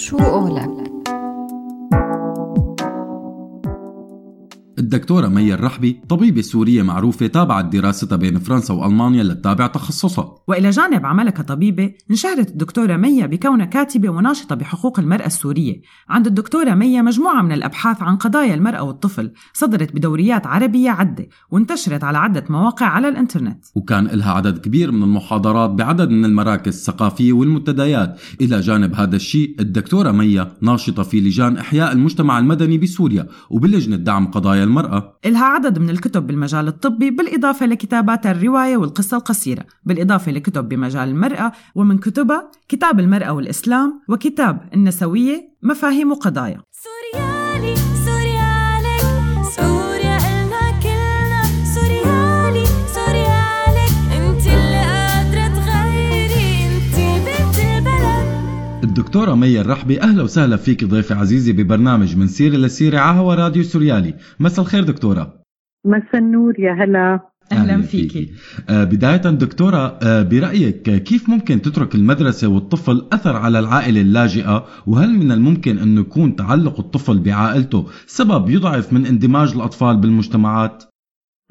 شو قولك؟ الدكتورة مي الرحبي طبيبة سورية معروفة تابعت دراستها بين فرنسا وألمانيا لتتابع تخصصها. وإلى جانب عملها كطبيبة انشهرت الدكتورة ميا بكونها كاتبة وناشطة بحقوق المرأة السورية. عند الدكتورة ميا مجموعة من الأبحاث عن قضايا المرأة والطفل صدرت بدوريات عربية عدة وانتشرت على عدة مواقع على الإنترنت. وكان لها عدد كبير من المحاضرات بعدد من المراكز الثقافية والمنتديات. إلى جانب هذا الشيء الدكتورة ميا ناشطة في لجان إحياء المجتمع المدني بسوريا وبلجنة دعم قضايا المرأة إلها عدد من الكتب بالمجال الطبي بالإضافة لكتابات الرواية والقصة القصيرة. بالإضافة لكتب بمجال المرأة ومن كتبها كتاب المرأة والإسلام وكتاب النسوية مفاهيم وقضايا. الدكتورة مي الرحبي أهلا وسهلا فيك ضيفة عزيزة ببرنامج من سيرة لسيرة على هوا راديو سوريالي. مساء الخير دكتورة. مساء النور يا هلا. أهلا فيكي. آه، بداية دكتورة آه، برأيك آه، كيف ممكن تترك المدرسة والطفل أثر على العائلة اللاجئة؟ وهل من الممكن أن يكون تعلق الطفل بعائلته سبب يضعف من اندماج الأطفال بالمجتمعات؟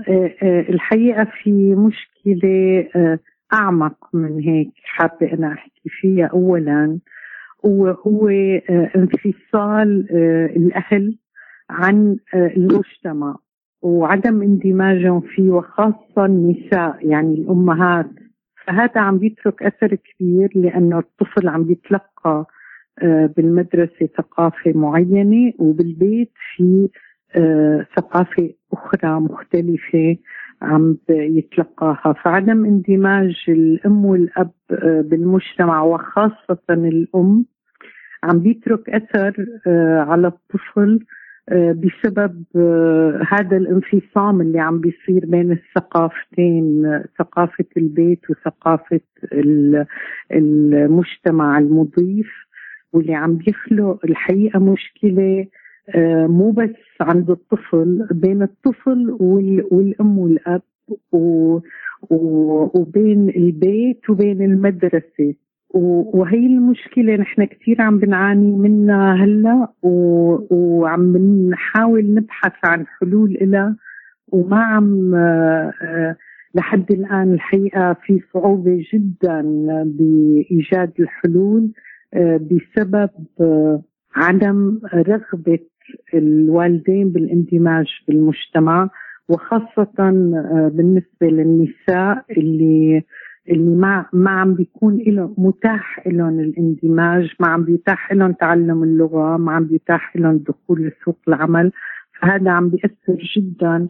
آه، آه، الحقيقة في مشكلة آه، أعمق من هيك حابة أنا أحكي فيها. أولا وهو آه، انفصال آه، الأهل عن آه، المجتمع وعدم اندماجهم فيه وخاصة النساء يعني الأمهات. فهذا عم بيترك أثر كبير لأنه الطفل عم بيتلقى بالمدرسة ثقافة معينة وبالبيت في ثقافة أخرى مختلفة. عم يتلقاها فعدم اندماج الأم والأب آه، بالمجتمع وخاصة الأم عم بيترك أثر آه، على الطفل آه، بسبب هذا الانفصام اللي عم بيصير بين الثقافتين ثقافة البيت وثقافة ال- المجتمع المضيف واللي عم بيخلق الحقيقة مشكلة مو بس عند الطفل بين الطفل وال- والأم والأب و- و- وبين البيت وبين المدرسة. و- وهي المشكلة نحن كثير عم بنعاني منها هلأ وعم بنحاول نبحث عن حلول لها وما عم آه، آه، لحد الآن الحقيقة في صعوبة جدا بإيجاد الحلول آه، بسبب آه، عدم رغبة الوالدين بالاندماج بالمجتمع وخاصة آه، بالنسبة للنساء اللي اللي ما ما عم بيكون له متاح لهم الاندماج ما عم بيتاح لهم تعلم اللغة ما عم بيتاح لهم الدخول لسوق العمل. فهذا عم بيأثر جدا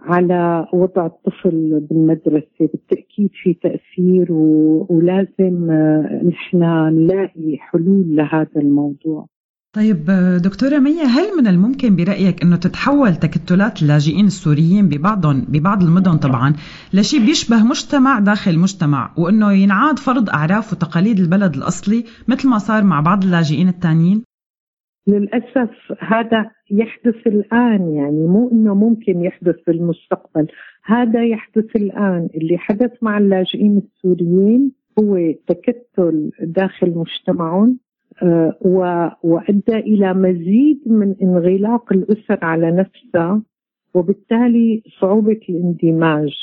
على وضع الطفل بالمدرسة. بالتأكيد في تأثير و... ولازم آه، نحن نلاقي حلول لهذا الموضوع. طيب دكتورة ميا هل من الممكن برأيك أنه تتحول تكتلات اللاجئين السوريين ببعضهم ببعض المدن طبعا لشيء بيشبه مجتمع داخل مجتمع وأنه ينعاد فرض أعراف وتقاليد البلد الأصلي مثل ما صار مع بعض اللاجئين التانيين؟ للأسف هذا يحدث الآن يعني مو إنه ممكن يحدث في المستقبل هذا يحدث الآن اللي حدث مع اللاجئين السوريين هو تكتل داخل مجتمعهم وأدى إلى مزيد من انغلاق الأسر على نفسها وبالتالي صعوبة الاندماج.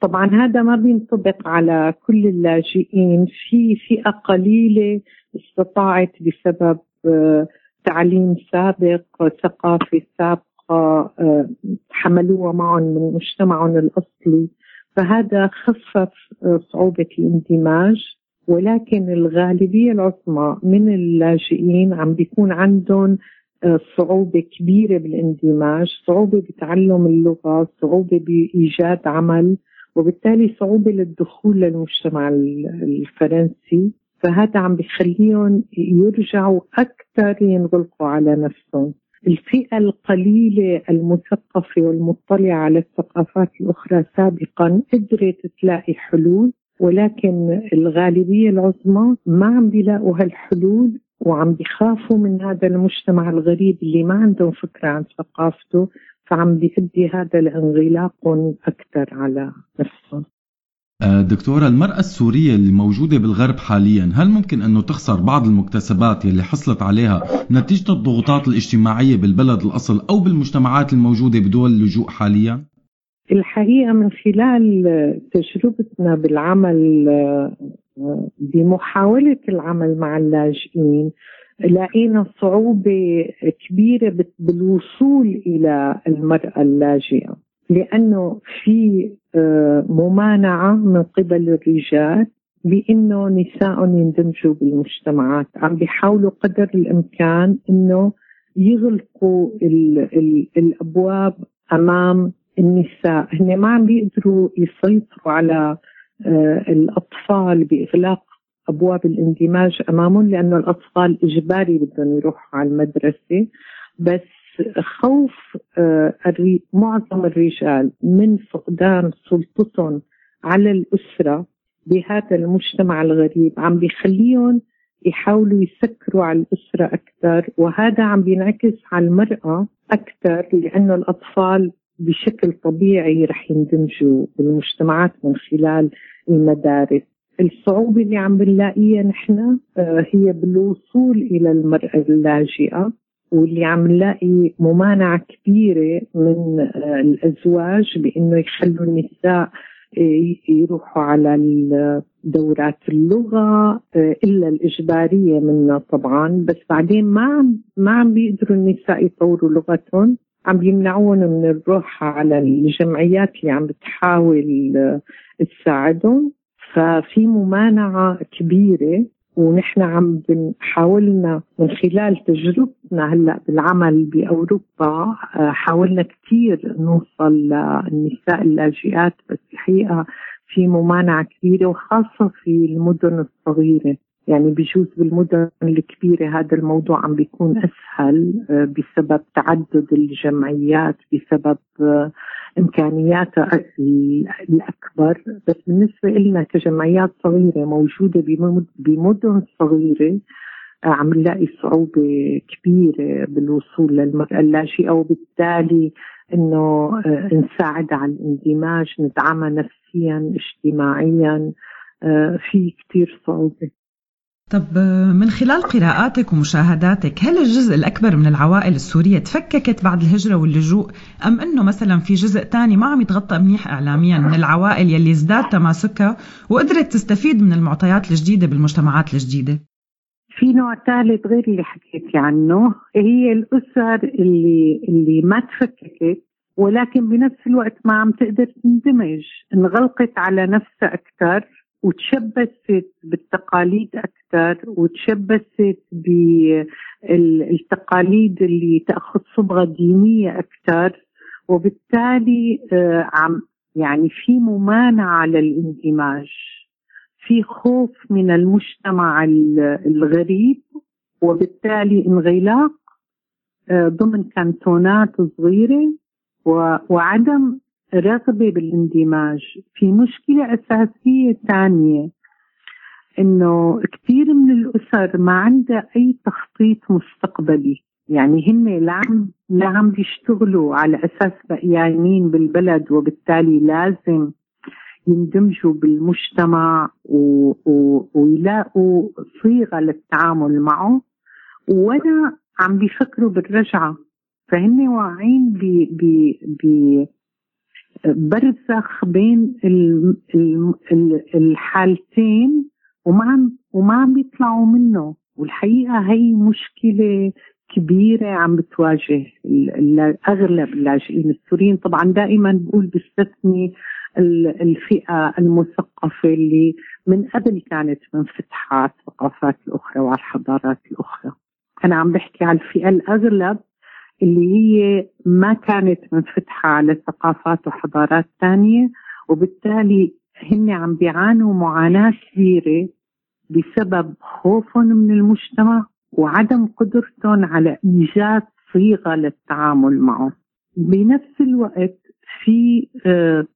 طبعا هذا ما بينطبق على كل اللاجئين في فئة قليلة استطاعت بسبب آه، تعليم سابق ثقافة سابقة آه، حملوها معهم من مجتمعهم الأصلي. فهذا خفف آه، صعوبة الاندماج. ولكن الغالبية العظمى من اللاجئين عم بيكون عندهم آه، صعوبة كبيرة بالاندماج صعوبة بتعلم اللغة صعوبة بإيجاد عمل وبالتالي صعوبة للدخول للمجتمع ال- الفرنسي. فهذا عم بيخليهم يرجعوا أكثر ينغلقوا على نفسهم. الفئة القليلة المثقفة والمطلعة على الثقافات الأخرى سابقا قدرت تلاقي حلول. ولكن الغالبية العظمى ما عم بيلاقوا هالحلول وعم بيخافوا من هذا المجتمع الغريب اللي ما عندهم فكرة عن ثقافته فعم بيؤدي هذا لانغلاقهم أكثر على نفسهم آه، دكتورة المرأة السورية اللي موجودة بالغرب حاليا هل ممكن أنه تخسر بعض المكتسبات يلي حصلت عليها نتيجة الضغوطات الاجتماعية بالبلد الأصل أو بالمجتمعات الموجودة بدول اللجوء حاليا؟ الحقيقة من خلال تجربتنا بالعمل بمحاولة العمل مع اللاجئين لقينا صعوبة كبيرة بالوصول إلى المرأة اللاجئة. لأنه في آه، ممانعة من قبل الرجال بأنه نساء يندمجوا بالمجتمعات. عم بيحاولوا قدر الإمكان أنه يغلقوا ال ال الأبواب أمام النساء هن ما عم بيقدروا يسيطروا على آه، الأطفال بإغلاق أبواب الاندماج أمامهم لأنه الأطفال إجباري بدهم يروحوا على المدرسة. بس خوف آه، معظم الرجال من فقدان سلطتهم على الأسرة بهذا المجتمع الغريب عم بيخليهم يحاولوا يسكروا على الأسرة أكثر وهذا عم بينعكس على المرأة أكثر لأنه الأطفال بشكل طبيعي رح يندمجوا بالمجتمعات من خلال المدارس. الصعوبة اللي عم بنلاقيها نحن آه، هي بالوصول إلى المرأة اللاجئة واللي عم نلاقي ممانعة كبيرة من آه، الأزواج بأنه يخلوا النساء آه، يروحوا على دورات اللغة إلا الإجبارية منها طبعا. بس بعدين ما عم ما عم بيقدروا النساء يطوروا لغتهم. عم بيمنعون من الروح على الجمعيات اللي عم بتحاول تساعدهم. ففي ممانعة كبيرة ونحن عم حاولنا من خلال تجربتنا هلأ بالعمل بأوروبا آه، حاولنا كثير نوصل للنساء اللاجئات. بس الحقيقة في ممانعة كبيرة وخاصة في المدن الصغيرة. يعني بجوز بالمدن الكبيرة هذا الموضوع عم بيكون أسهل آه، بسبب تعدد الجمعيات بسبب آه، إمكانياتها الأكبر. بس بالنسبة لنا كجمعيات صغيرة موجودة بمدن صغيرة آه، عم نلاقي صعوبة كبيرة بالوصول للمرأة اللاجئة وبالتالي إنه نساعد على الاندماج ندعمها نفسيا اجتماعيا. في كثير صعوبة. طب من خلال قراءاتك ومشاهداتك هل الجزء الأكبر من العوائل السورية تفككت بعد الهجرة واللجوء؟ أم أنه مثلا في جزء تاني ما عم يتغطى منيح إعلاميا من العوائل يلي ازداد تماسكها وقدرت تستفيد من المعطيات الجديدة بالمجتمعات الجديدة؟ في نوع ثالث غير اللي حكيتي عنه. هي الأسر اللي اللي ما تفككت ولكن بنفس الوقت ما عم تقدر تندمج. انغلقت على نفسها أكثر وتشبثت بالتقاليد أكثر وتشبثت بالتقاليد اللي تأخذ صبغة دينية أكثر وبالتالي آه، عم يعني في ممانعة للاندماج في خوف من المجتمع الغريب وبالتالي انغلاق آه، ضمن كانتونات صغيرة وعدم رغبة بالاندماج. في مشكلة أساسية ثانية إنه كثير من الأسر ما عندها أي تخطيط مستقبلي. يعني هن لا عم لا عم بيشتغلوا على أساس بقيانين بالبلد وبالتالي لازم يندمجوا بالمجتمع و... و... ويلاقوا صيغة للتعامل معه ولا عم بيفكروا بالرجعة. فهن واعين ب... ب... ب... برزخ بين الحالتين وما عم وما عم بيطلعوا منه. والحقيقة هي مشكلة كبيرة عم بتواجه أغلب اللاجئين السوريين. طبعا دائما بقول بستثني الفئة المثقفة اللي من قبل كانت منفتحه على الثقافات الأخرى وعلى الحضارات الأخرى. أنا عم بحكي على الفئة الأغلب اللي هي ما كانت منفتحة على ثقافات وحضارات ثانية وبالتالي هن عم بيعانوا معاناة كبيرة بسبب خوفهم من المجتمع وعدم قدرتهم على إيجاد صيغة للتعامل معه. بنفس الوقت في آه،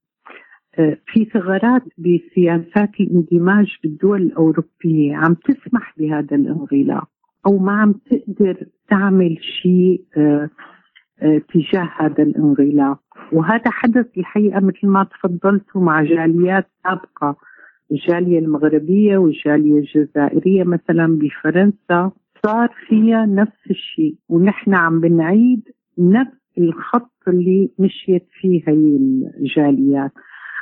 آه، في ثغرات بسياسات الاندماج بالدول الأوروبية عم تسمح بهذا الانغلاق أو ما عم تقدر تعمل شيء آه، تجاه هذا الانغلاق. وهذا حدث الحقيقة مثل ما تفضلتوا مع جاليات سابقة. الجالية المغربية والجالية الجزائرية مثلا بفرنسا صار فيها نفس الشيء. ونحن عم بنعيد نفس الخط اللي مشيت فيه هي الجاليات.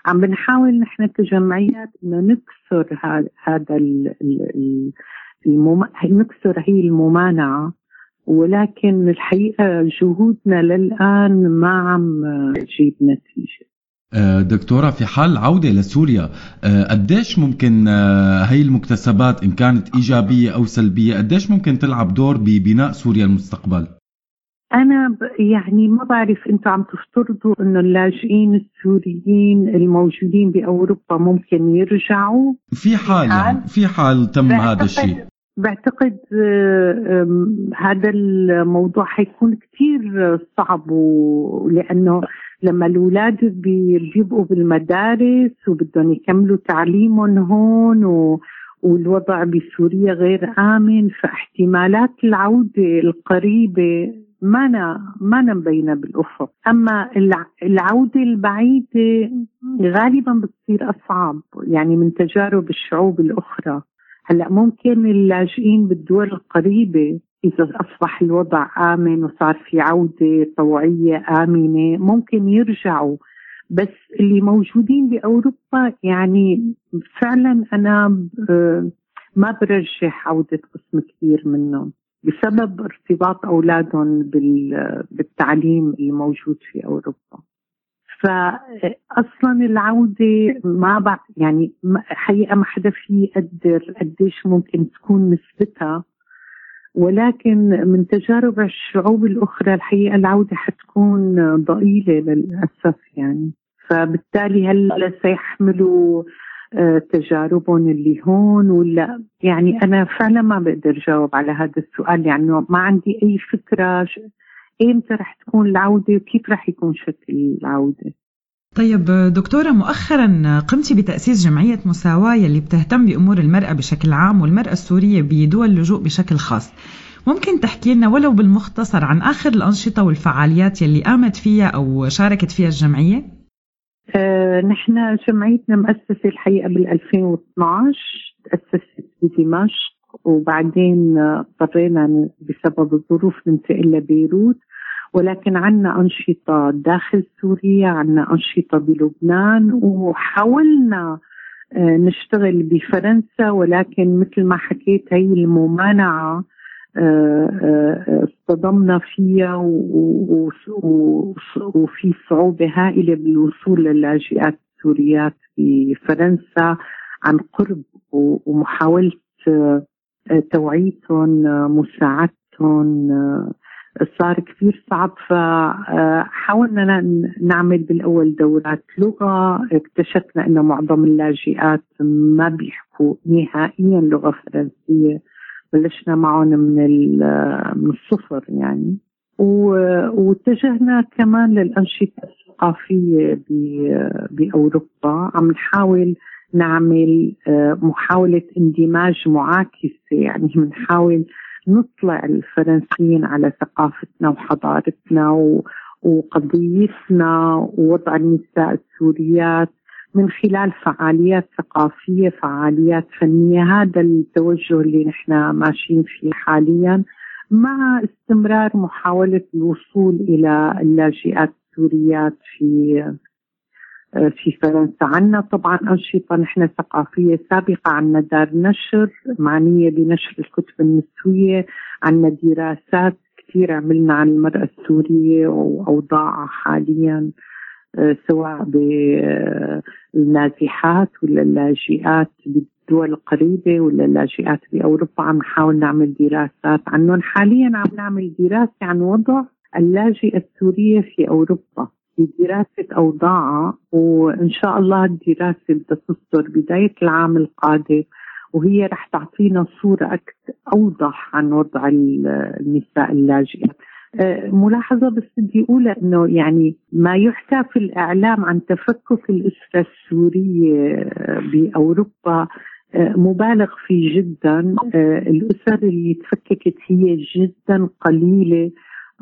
عم بنحاول نحن كجمعيات إنه نكسر هذا. نكسر هي الممانعة. ولكن الحقيقة جهودنا للآن ما عم تجيب نتيجة. آه، دكتورة في حال عودة لسوريا آه، قديش ممكن آه، هي المكتسبات إن كانت إيجابية أو سلبية قديش ممكن تلعب دور ببناء سوريا المستقبل؟ أنا يعني ما بعرف أنتم عم تفترضوا إنه اللاجئين السوريين الموجودين بأوروبا ممكن يرجعوا؟ في حال يعني في حال تم هذا الشيء. بعتقد هذا الموضوع حيكون كثير صعب لأنه لما الأولاد بيبقوا بالمدارس وبدهم يكملوا تعليمهم هون و والوضع بسوريا غير آمن فاحتمالات العودة القريبة ما ما مبينة بالأفق. أما العودة البعيدة غالبا بتصير أصعب يعني من تجارب الشعوب الأخرى. هلأ ممكن اللاجئين بالدول القريبة إذا أصبح الوضع آمن وصار في عودة طوعية آمنة ممكن يرجعوا. بس اللي موجودين بأوروبا يعني فعلا أنا ما برجح عودة قسم كثير منهم بسبب ارتباط أولادهم بالتعليم الموجود في أوروبا. فاصلا العودة ما بعد يعني حقيقة ما حدا في يقدر قديش ممكن تكون نسبتها ولكن من تجارب الشعوب الأخرى الحقيقة العودة حتكون ضئيلة للأسف يعني. فبالتالي هل سيحملوا آه، تجاربهم اللي هون. ولا يعني أنا فعلا ما بقدر جاوب على هذا السؤال. يعني ما عندي أي فكرة. ايمتى رح تكون العودة وكيف رح يكون شكل العودة؟ طيب دكتورة مؤخرا قمتي بتأسيس جمعية مساواة اللي بتهتم بأمور المرأة بشكل عام والمرأة السورية بدول اللجوء بشكل خاص. ممكن تحكي لنا ولو بالمختصر عن آخر الأنشطة والفعاليات يلي قامت فيها أو شاركت فيها الجمعية؟ آه، نحن جمعيتنا مؤسسة الحقيقة بال 2012 تأسست بدمشق وبعدين اضطرينا بسبب الظروف ننتقل لبيروت. ولكن عندنا أنشطة داخل سوريا عندنا أنشطة بلبنان وحاولنا آه، نشتغل بفرنسا ولكن مثل ما حكيت هي الممانعة آه، آه، اصطدمنا فيها وفي صعوبة هائلة بالوصول للاجئات السوريات بفرنسا عن قرب ومحاولة توعيتهم مساعدتهم صار كثير صعب فحاولنا نعمل بالأول دورات لغة. اكتشفنا إنه معظم اللاجئات ما بيحكوا نهائيا لغة فرنسية. بلشنا معهم من من الصفر يعني. واتجهنا كمان للأنشطة الثقافية بأوروبا. عم نحاول نعمل آه، محاولة اندماج معاكسة. يعني بنحاول نطلع الفرنسيين على ثقافتنا وحضارتنا وقضيتنا ووضع النساء السوريات من خلال فعاليات ثقافية فعاليات فنية. هذا التوجه اللي نحن ماشيين فيه حاليا مع استمرار محاولة الوصول إلى اللاجئات السوريات في في فرنسا عنا. طبعا أنشطة نحن ثقافية سابقة عنا. دار نشر معنية بنشر الكتب النسوية. عنا دراسات كثير عملنا عن المرأة السورية وأوضاعها حاليا آه، سواء بالنازحات ولا اللاجئات بالدول القريبة ولا اللاجئات بأوروبا. عم نحاول نعمل دراسات عنهم. حاليا عم نعمل دراسة عن وضع اللاجئة السورية في أوروبا. بدراسة أوضاعها وإن شاء الله الدراسة بدها تصدر بداية العام القادم وهي رح تعطينا صورة أوضح عن وضع النساء اللاجئات أه، ملاحظة بس بدي أقولها أنه يعني ما يحكى في الإعلام عن تفكك الأسرة السورية بأوروبا أه، مبالغ فيه جدا. أه، الأسر اللي تفككت هي جدا قليلة.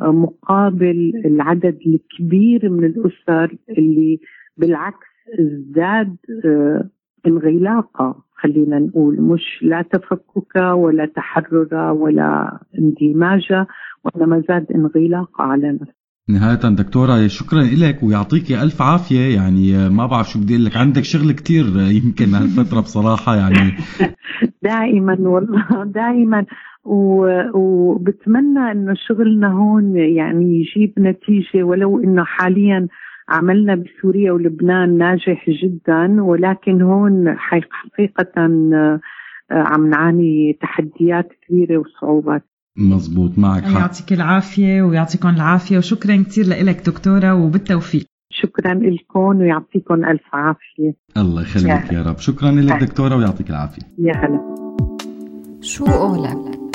مقابل العدد الكبير من الأسر اللي بالعكس ازداد آه، انغلاقا خلينا نقول. مش لا تفككا ولا تحررا ولا اندماجا وانما زاد انغلاقا على نفسه نهاية دكتورة شكرا لك ويعطيك ألف عافية. يعني ما بعرف شو بدي لك. عندك شغل كتير يمكن هالفترة بصراحة يعني. دائما والله دائما. وبتمنى إنه شغلنا هون يعني يجيب نتيجة ولو إنه حاليا عملنا بسوريا ولبنان ناجح جدا ولكن هون حقيقه آه، عم نعاني تحديات كبيرة وصعوبات. مزبوط معك حق. يعطيك العافية ويعطيكم العافية وشكرا كثير لك دكتورة وبالتوفيق. شكرا لكم ويعطيكم ألف عافية. الله يخليك يا رب. شكرا لك دكتورة ويعطيك العافية. يا هلا. شو قولك